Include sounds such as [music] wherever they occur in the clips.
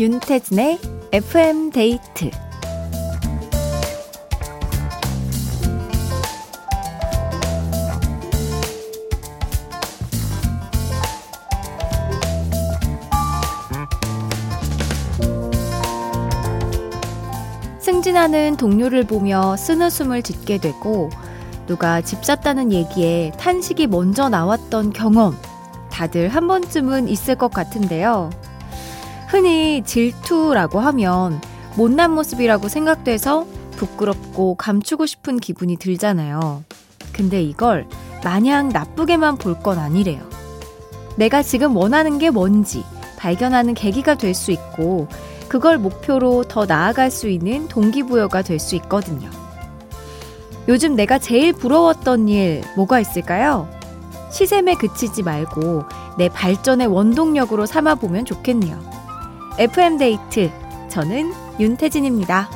윤태진의 FM 데이트 승진하는 동료를 보며 쓴웃음을 짓게 되고 누가 집 샀다는 얘기에 탄식이 먼저 나왔던 경험 다들 한 번쯤은 있을 것 같은데요. 흔히 질투라고 하면 못난 모습이라고 생각돼서 부끄럽고 감추고 싶은 기분이 들잖아요. 근데 이걸 마냥 나쁘게만 볼 건 아니래요. 내가 지금 원하는 게 뭔지 발견하는 계기가 될 수 있고, 그걸 목표로 더 나아갈 수 있는 동기부여가 될 수 있거든요. 요즘 내가 제일 부러웠던 일 뭐가 있을까요? 시샘에 그치지 말고 내 발전의 원동력으로 삼아보면 좋겠네요. FM데이트. 저는 윤태진입니다.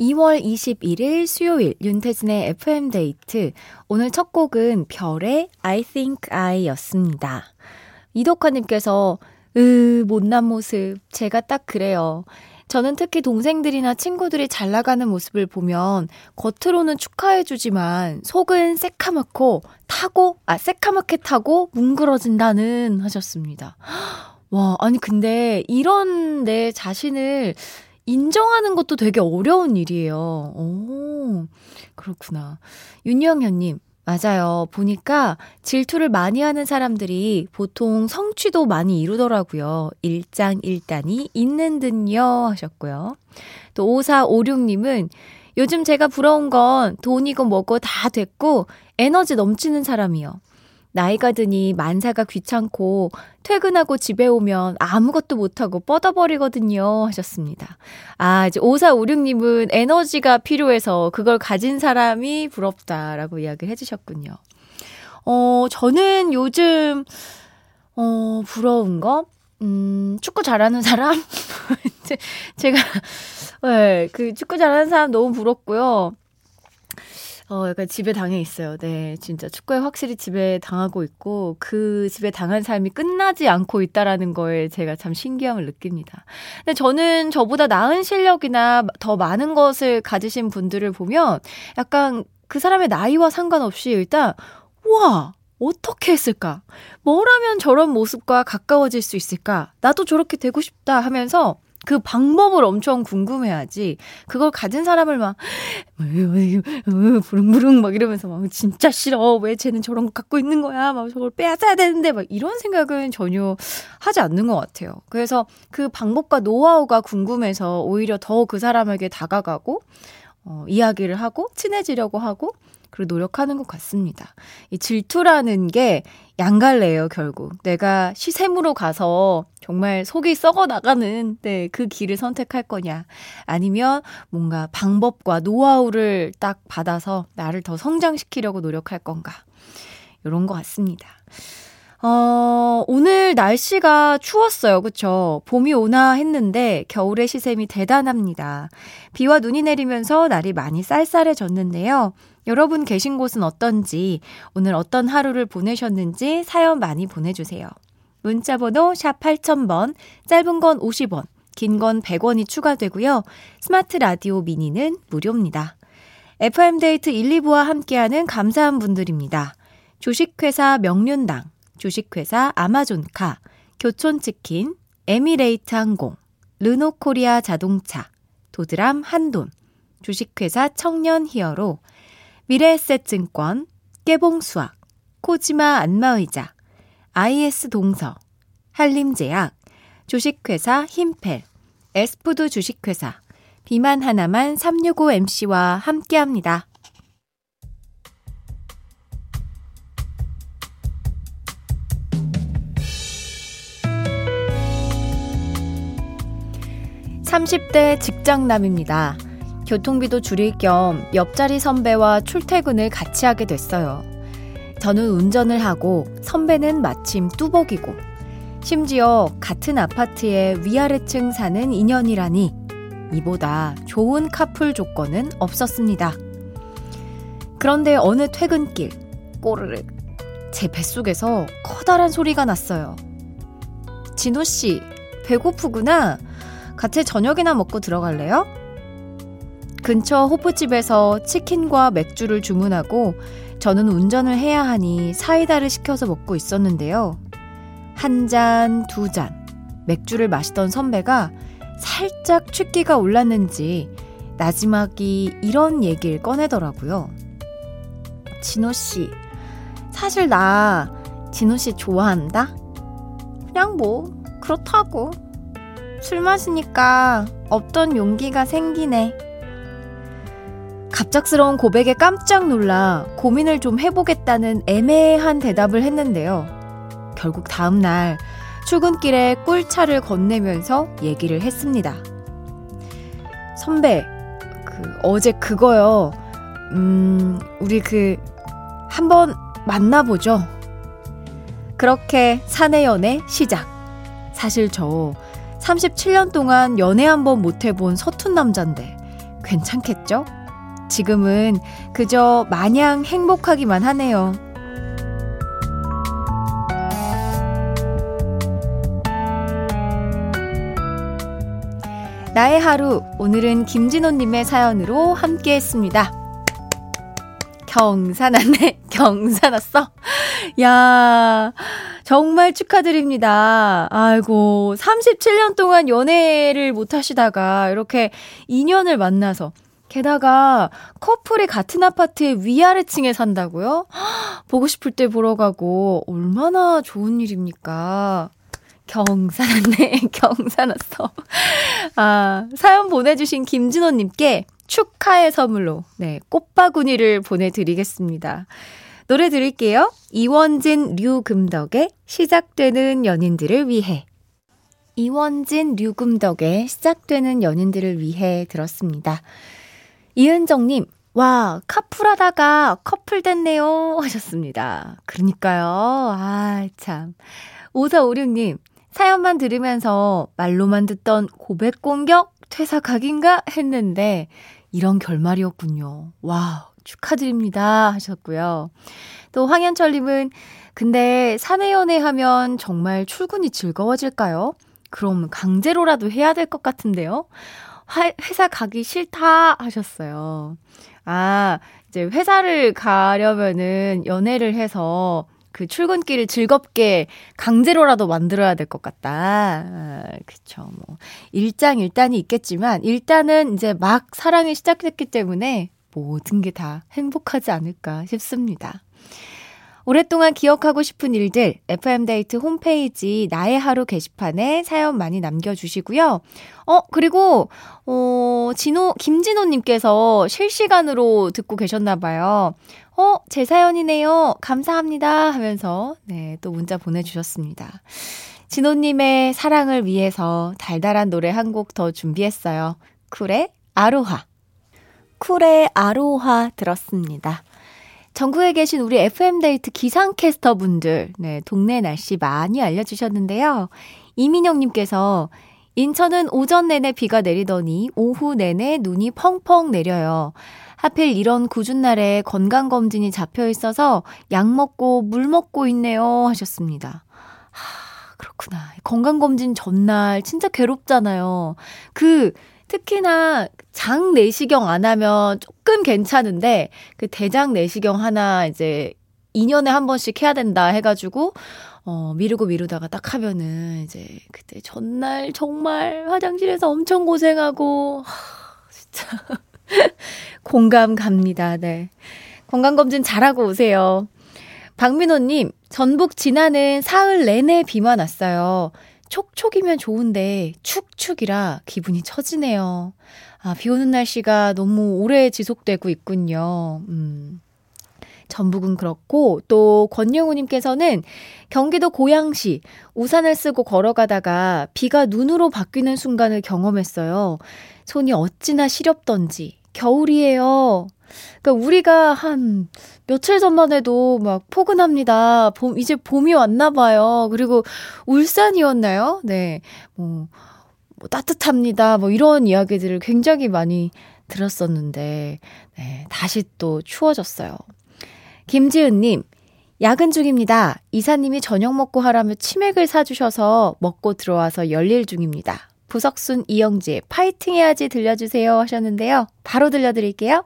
2월 21일 수요일 윤태진의 FM데이트. 오늘 첫 곡은 별의 I think I 였습니다. 이덕화님께서 으, 못난 모습. 제가 딱 그래요. 저는 특히 동생들이나 친구들이 잘 나가는 모습을 보면 겉으로는 축하해주지만 속은 새카맣고 타고, 아, 새카맣게 타고 뭉그러진다는 하셨습니다. [gasps] 와, 아니, 근데 이런 내 자신을 인정하는 것도 되게 어려운 일이에요. 오, 그렇구나. 윤영현님, 맞아요. 보니까 질투를 많이 하는 사람들이 보통 성취도 많이 이루더라고요. 일장일단이 있는 듯요 하셨고요. 또 5456님은 요즘 제가 부러운 건 돈이고 뭐고 다 됐고 에너지 넘치는 사람이요. 나이가 드니 만사가 귀찮고 퇴근하고 집에 오면 아무것도 못하고 뻗어버리거든요. 하셨습니다. 아, 이제 5456님은 에너지가 필요해서 그걸 가진 사람이 부럽다라고 이야기를 해주셨군요. 어, 저는 요즘, 어, 부러운 거? 음, 축구 잘하는 사람? [laughs] 제가, 네, 그 축구 잘하는 사람 너무 부럽고요. 어, 약간 집에 당해 있어요. 네. 진짜 축구에 확실히 집에 당하고 있고, 그 집에 당한 삶이 끝나지 않고 있다라는 거에 제가 참 신기함을 느낍니다. 근데 저는 저보다 나은 실력이나 더 많은 것을 가지신 분들을 보면 약간 그 사람의 나이와 상관없이 일단, 우와! 어떻게 했을까? 뭘 하면 저런 모습과 가까워질 수 있을까? 나도 저렇게 되고 싶다 하면서 그 방법을 엄청 궁금해하지. 그걸 가진 사람을 막, 부릉부릉 막 이러면서 막, 진짜 싫어. 왜 쟤는 저런 거 갖고 있는 거야? 막 저걸 빼앗아야 되는데, 막 이런 생각은 전혀 하지 않는 것 같아요. 그래서 그 방법과 노하우가 궁금해서 오히려 더 그 사람에게 다가가고, 어, 이야기를 하고, 친해지려고 하고, 그리고 노력하는 것 같습니다. 이 질투라는 게 양갈래예요, 결국. 내가 시샘으로 가서 정말 속이 썩어 나가는 네, 그 길을 선택할 거냐. 아니면 뭔가 방법과 노하우를 딱 받아서 나를 더 성장시키려고 노력할 건가. 이런 것 같습니다. 어, 오늘 날씨가 추웠어요. 그쵸? 봄이 오나 했는데 겨울의 시샘이 대단합니다. 비와 눈이 내리면서 날이 많이 쌀쌀해졌는데요. 여러분 계신 곳은 어떤지, 오늘 어떤 하루를 보내셨는지 사연 많이 보내주세요. 문자번호 샵 8000번, 짧은 건 50원, 긴 건 100원이 추가되고요. 스마트 라디오 미니는 무료입니다. FM데이트 1, 2부와 함께하는 감사한 분들입니다. 주식회사 명륜당, 주식회사 아마존카, 교촌치킨, 에미레이트 항공, 르노코리아 자동차, 도드람 한돈, 주식회사 청년 히어로, 미래에셋증권, 깨봉수학, 코지마 안마의자, IS 동서, 한림제약, 주식회사 힘펠, 에스푸드 주식회사, 비만 하나만 365MC와 함께합니다. (30대) 직장남입니다. 교통비도 줄일 겸 옆자리 선배와 출퇴근을 같이 하게 됐어요. 저는 운전을 하고 선배는 마침 뚜벅이고 심지어 같은 아파트에 위아래층 사는 인연이라니 이보다 좋은 카풀 조건은 없었습니다. 그런데 어느 퇴근길 꼬르륵 제 뱃속에서 커다란 소리가 났어요. 진호 씨, 배고프구나. 같이 저녁이나 먹고 들어갈래요? 근처 호프집에서 치킨과 맥주를 주문하고 저는 운전을 해야 하니 사이다를 시켜서 먹고 있었는데요. 한 잔, 두 잔. 맥주를 마시던 선배가 살짝 취기가 올랐는지 나지막이 이런 얘기를 꺼내더라고요. 진호 씨, 사실 나 진호 씨 좋아한다? 그냥 뭐, 그렇다고. 술 마시니까 없던 용기가 생기네. 갑작스러운 고백에 깜짝 놀라 고민을 좀 해보겠다는 애매한 대답을 했는데요. 결국 다음날 출근길에 꿀차를 건네면서 얘기를 했습니다. 선배, 그, 어제 그거요. 음, 우리 그, 한번 만나보죠. 그렇게 사내 연애 시작. 사실 저 37년 동안 연애 한 번 못 해본 서툰 남잔데 괜찮겠죠? 지금은 그저 마냥 행복하기만 하네요. 나의 하루, 오늘은 김진호님의 사연으로 함께 했습니다. 경사났네, [laughs] 경사났어? 야 정말 축하드립니다. 아이고, 37년 동안 연애를 못 하시다가 이렇게 인연을 만나서 게다가 커플이 같은 아파트의 위아래 층에 산다고요? [gasps] 보고 싶을 때 보러 가고 얼마나 좋은 일입니까? 경사났네, [laughs] 경사났어. 아, 사연 보내주신 김진호님께 축하의 선물로, 네, 꽃바구니를 보내드리겠습니다. 노래 들을게요. 이원진, 류금덕의 시작되는 연인들을 위해. 이원진, 류금덕의 시작되는 연인들을 위해 들었습니다. 이은정님, 와, 카풀하다가 커플 됐네요. 하셨습니다. 그러니까요. 아, 참. 5456님, 사연만 들으면서 말로만 듣던 고백 공격 퇴사 각인가 했는데 이런 결말이었군요. 와, 축하드립니다. 하셨고요. 또 황현철님은 근데 사내연애 하면 정말 출근이 즐거워질까요? 그럼 강제로라도 해야 될 것 같은데요? 회사 가기 싫다 하셨어요. 아, 이제 회사를 가려면은 연애를 해서 그 출근길을 즐겁게 강제로라도 만들어야 될 것 같다. 아, 그쵸. 뭐, 일장일단이 있겠지만, 일단은 이제 막 사랑이 시작됐기 때문에 모든 게 다 행복하지 않을까 싶습니다. 오랫동안 기억하고 싶은 일들, FM데이트 홈페이지 나의 하루 게시판에 사연 많이 남겨주시고요. 어, 그리고, 어, 진호, 김진호님께서 실시간으로 듣고 계셨나봐요. 어, 제 사연이네요. 감사합니다. 하면서, 네, 또 문자 보내주셨습니다. 진호님의 사랑을 위해서 달달한 노래 한 곡 더 준비했어요. 쿨의 아로하. 쿨의 아로하 들었습니다. 전국에 계신 우리 FM데이트 기상캐스터 분들, 네, 동네 날씨 많이 알려주셨는데요. 이민영님께서 인천은 오전 내내 비가 내리더니 오후 내내 눈이 펑펑 내려요. 하필 이런 궂은 날에 건강검진이 잡혀 있어서 약 먹고 물 먹고 있네요. 하셨습니다. 하, 그렇구나. 건강검진 전날 진짜 괴롭잖아요. 그, 특히나 장 내시경 안 하면 조금 괜찮은데 그 대장 내시경 하나 이제 2년에 한 번씩 해야 된다 해가지고 어, 미루고 미루다가 딱 하면은 이제 그때 전날 정말 화장실에서 엄청 고생하고 하, 진짜 [laughs] 공감 갑니다. 네. 건강검진 잘하고 오세요. 박민호님, 전북 진안은 사흘 내내 비만 왔어요. 촉촉이면 좋은데 축축이라 기분이 처지네요. 아, 비 오는 날씨가 너무 오래 지속되고 있군요. 음. 전북은 그렇고 또 권영우님께서는 경기도 고양시 우산을 쓰고 걸어가다가 비가 눈으로 바뀌는 순간을 경험했어요. 손이 어찌나 시렵던지 겨울이에요. 그러니까 우리가 한 며칠 전만 해도 막 포근합니다. 봄, 이제 봄이 왔나 봐요. 그리고 울산이었나요? 네. 뭐, 뭐 따뜻합니다. 뭐 이런 이야기들을 굉장히 많이 들었었는데, 네. 다시 또 추워졌어요. 김지은님, 야근 중입니다. 이사님이 저녁 먹고 하라며 치맥을 사주셔서 먹고 들어와서 열일 중입니다. 부석순 이영지 파이팅 해야지 들려주세요 하셨는데요. 바로 들려드릴게요.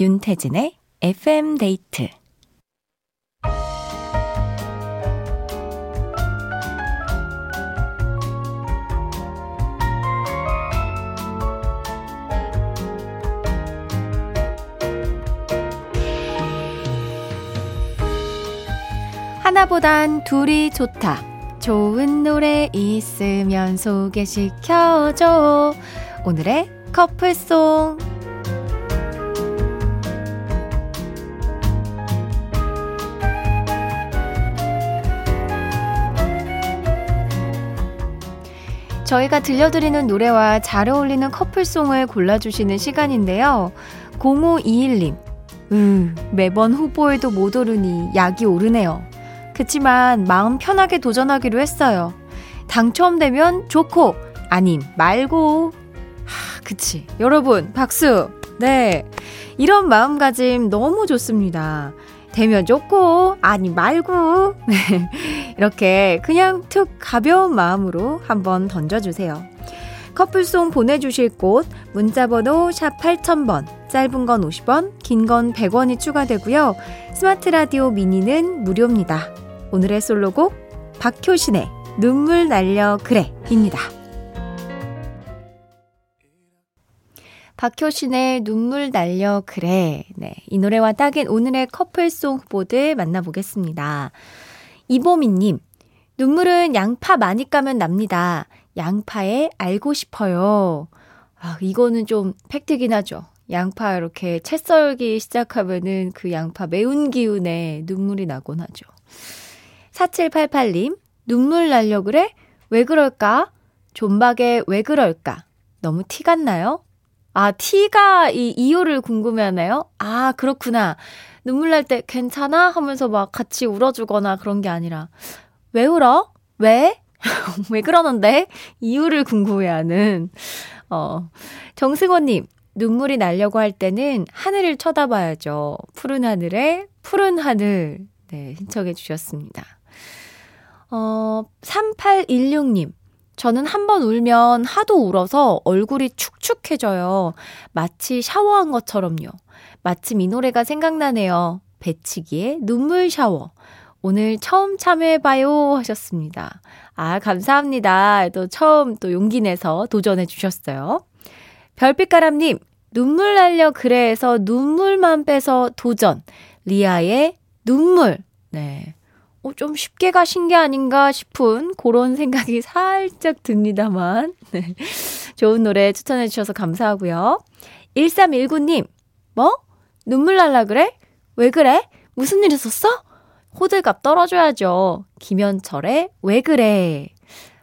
윤태진의 FM 데이트 하나보단 둘이 좋다. 좋은 노래 있으면 소개시켜줘. 오늘의 커플송. 저희가 들려드리는 노래와 잘 어울리는 커플송을 골라주시는 시간인데요. 0521님. 으, 매번 후보에도 못 오르니 약이 오르네요. 그치만 마음 편하게 도전하기로 했어요. 당첨되면 좋고, 아님 말고. 하, 그치. 여러분, 박수. 네. 이런 마음가짐 너무 좋습니다. 되면 좋고, 아니 말고. [laughs] 이렇게 그냥 툭 가벼운 마음으로 한번 던져주세요. 커플송 보내주실 곳, 문자번호 샵 8000번, 짧은 건 50원, 긴 건 100원이 추가되고요. 스마트 라디오 미니는 무료입니다. 오늘의 솔로곡, 박효신의 눈물 날려 그래, 입니다. 박효신의 눈물 날려 그래. 네. 이 노래와 딱인 오늘의 커플송 후보들 만나보겠습니다. 이보미님, 눈물은 양파 많이 까면 납니다. 양파에 알고 싶어요. 아, 이거는 좀 팩트긴 하죠. 양파 이렇게 채 썰기 시작하면은 그 양파 매운 기운에 눈물이 나곤 하죠. 4788님, 눈물 날려 그래? 왜 그럴까? 존박에 왜 그럴까? 너무 티 같나요? 아, 티가 이 이유를 궁금해 하나요? 아, 그렇구나. 눈물 날 때 괜찮아? 하면서 막 같이 울어주거나 그런 게 아니라, 왜 울어? 왜? [laughs] 왜 그러는데? 이유를 궁금해 하는, 어, 정승원님, 눈물이 나려고 할 때는 하늘을 쳐다봐야죠. 푸른 하늘에 푸른 하늘. 네, 신청해 주셨습니다. 어, 3816님, 저는 한 번 울면 하도 울어서 얼굴이 축축해져요. 마치 샤워한 것처럼요. 마침 이 노래가 생각나네요. 배치기의 눈물 샤워. 오늘 처음 참여해봐요 하셨습니다. 아, 감사합니다. 또 처음 또 용기 내서 도전해 주셨어요. 별빛가람님, 눈물 날려 그래서 눈물만 빼서 도전. 리아의 눈물. 네. 어, 좀 쉽게 가신 게 아닌가 싶은 그런 생각이 [laughs] 살짝 듭니다만. 네. 좋은 노래 추천해 주셔서 감사하고요. 1319님, 뭐? 눈물 날라 그래? 왜 그래? 무슨 일 있었어? 호들갑 떨어져야죠. 김현철의 왜 그래?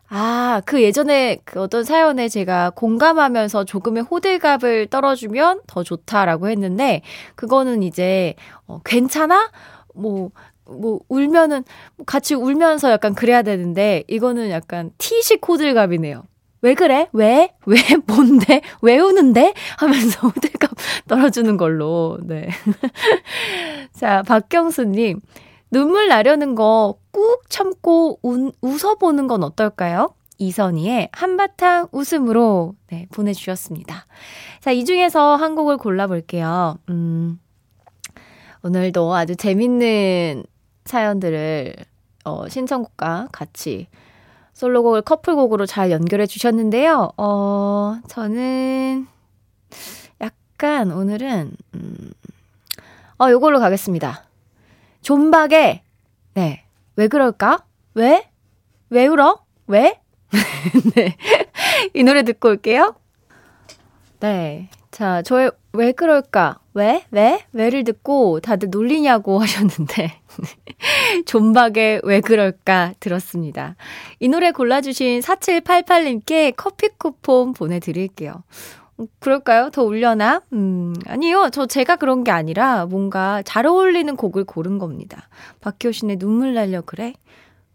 아, 그 예전에 그 어떤 사연에 제가 공감하면서 조금의 호들갑을 떨어주면 더 좋다라고 했는데, 그거는 이제, 어, 괜찮아? 뭐, 뭐 울면은 같이 울면서 약간 그래야 되는데 이거는 약간 티식 호들갑이네요. 왜 그래? 왜? 왜? [laughs] 뭔데? 왜 우는데? 하면서 [laughs] 호들갑 떨어주는 걸로. 네. [laughs] 자, 박경수님. 눈물 나려는 거 꾹 참고 운, 웃어보는 건 어떨까요? 이선희의 한바탕 웃음으로 네, 보내주셨습니다. 자, 이 중에서 한 곡을 골라볼게요. 음, 오늘도 아주 재밌는 사연들을 어, 신청곡과 같이 솔로곡을 커플곡으로 잘 연결해 주셨는데요. 어, 저는 약간 오늘은 음, 어, 요걸로 가겠습니다. 존박의 네. 왜 그럴까? 왜? 왜 울어? 왜? [laughs] 네. 이 노래 듣고 올게요. 네. 자, 저의 왜 그럴까? 왜? 왜? 왜를 듣고 다들 놀리냐고 [laughs] 하셨는데. 존박의 왜 그럴까 들었습니다. 이 노래 골라주신 4788님께 커피 쿠폰 보내드릴게요. 그럴까요? 더 울려나? 음, 아니요. 저 제가 그런 게 아니라 뭔가 잘 어울리는 곡을 고른 겁니다. 박효신의 눈물 날려 그래?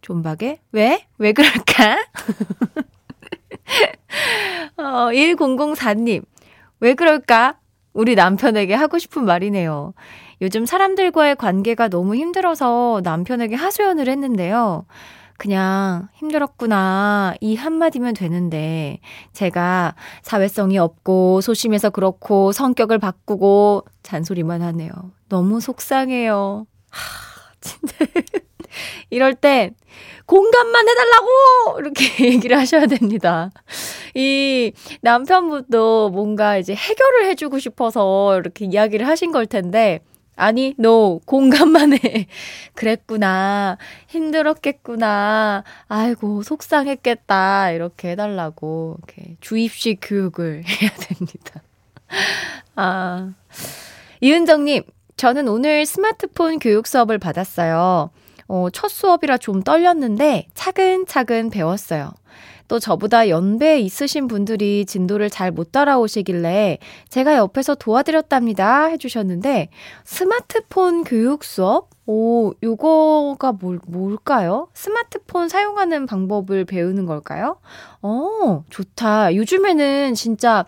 존박의 왜? 왜 그럴까? [laughs] 어, 1004님. 왜 그럴까? 우리 남편에게 하고 싶은 말이네요. 요즘 사람들과의 관계가 너무 힘들어서 남편에게 하소연을 했는데요. 그냥 힘들었구나. 이 한마디면 되는데, 제가 사회성이 없고, 소심해서 그렇고, 성격을 바꾸고, 잔소리만 하네요. 너무 속상해요. 하, 진짜. [laughs] 이럴 땐, 공감만 해달라고! 이렇게 [laughs] 얘기를 하셔야 됩니다. 이 남편분도 뭔가 이제 해결을 해주고 싶어서 이렇게 이야기를 하신 걸 텐데, 아니, no. 공감만 해. 그랬구나. 힘들었겠구나. 아이고, 속상했겠다. 이렇게 해달라고. 이렇게 주입식 교육을 [laughs] 해야 됩니다. 아. 이은정님, 저는 오늘 스마트폰 교육 수업을 받았어요. 어, 첫 수업이라 좀 떨렸는데 차근차근 배웠어요. 또 저보다 연배 있으신 분들이 진도를 잘 못 따라오시길래 제가 옆에서 도와드렸답니다 해주셨는데 스마트폰 교육 수업? 오, 요거가 뭘, 뭘까요? 스마트폰 사용하는 방법을 배우는 걸까요? 어, 좋다. 요즘에는 진짜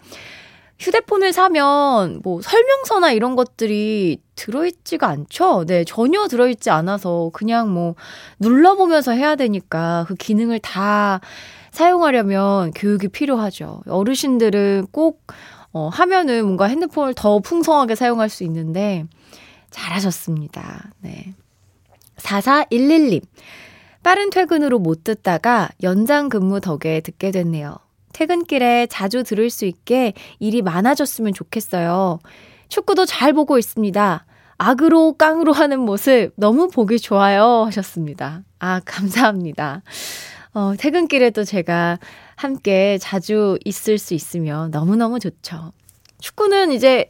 휴대폰을 사면 뭐 설명서나 이런 것들이 들어있지가 않죠? 네, 전혀 들어있지 않아서 그냥 뭐 눌러보면서 해야 되니까 그 기능을 다 사용하려면 교육이 필요하죠. 어르신들은 꼭 어, 하면은 뭔가 핸드폰을 더 풍성하게 사용할 수 있는데 잘하셨습니다. 네. 4411님. 빠른 퇴근으로 못 듣다가 연장 근무 덕에 듣게 됐네요. 퇴근길에 자주 들을 수 있게 일이 많아졌으면 좋겠어요. 축구도 잘 보고 있습니다. 악으로 깡으로 하는 모습 너무 보기 좋아요 하셨습니다. 아, 감사합니다. 어, 퇴근길에도 제가 함께 자주 있을 수 있으면 너무너무 좋죠. 축구는 이제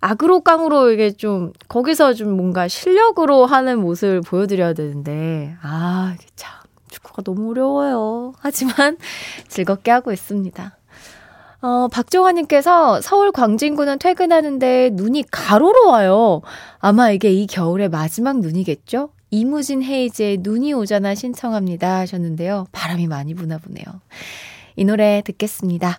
악으로 깡으로 이게 좀 거기서 좀 뭔가 실력으로 하는 모습을 보여드려야 되는데 아 참 축구가 너무 어려워요. 하지만 [laughs] 즐겁게 하고 있습니다. 어, 박종환님께서 서울 광진구는 퇴근하는데 눈이 가로로 와요. 아마 이게 이 겨울의 마지막 눈이겠죠? 이무진 헤이즈의 눈이 오잖아 신청합니다 하셨는데요. 바람이 많이 부나 보네요. 이 노래 듣겠습니다.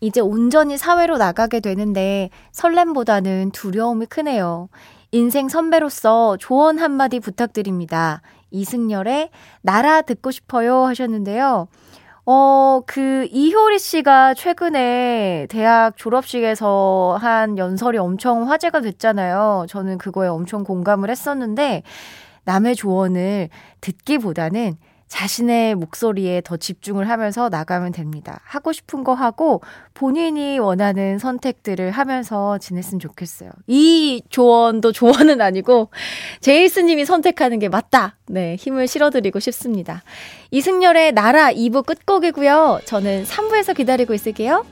이제 온전히 사회로 나가게 되는데 설렘보다는 두려움이 크네요. 인생 선배로서 조언 한마디 부탁드립니다. 이승열의 나라 듣고 싶어요 하셨는데요. 어, 그, 이효리 씨가 최근에 대학 졸업식에서 한 연설이 엄청 화제가 됐잖아요. 저는 그거에 엄청 공감을 했었는데, 남의 조언을 듣기보다는 자신의 목소리에 더 집중을 하면서 나가면 됩니다. 하고 싶은 거 하고 본인이 원하는 선택들을 하면서 지냈으면 좋겠어요. 이 조언도 조언은 아니고 제이스님이 선택하는 게 맞다. 네, 힘을 실어드리고 싶습니다. 이승열의 나라 2부 끝곡이고요. 저는 3부에서 기다리고 있을게요.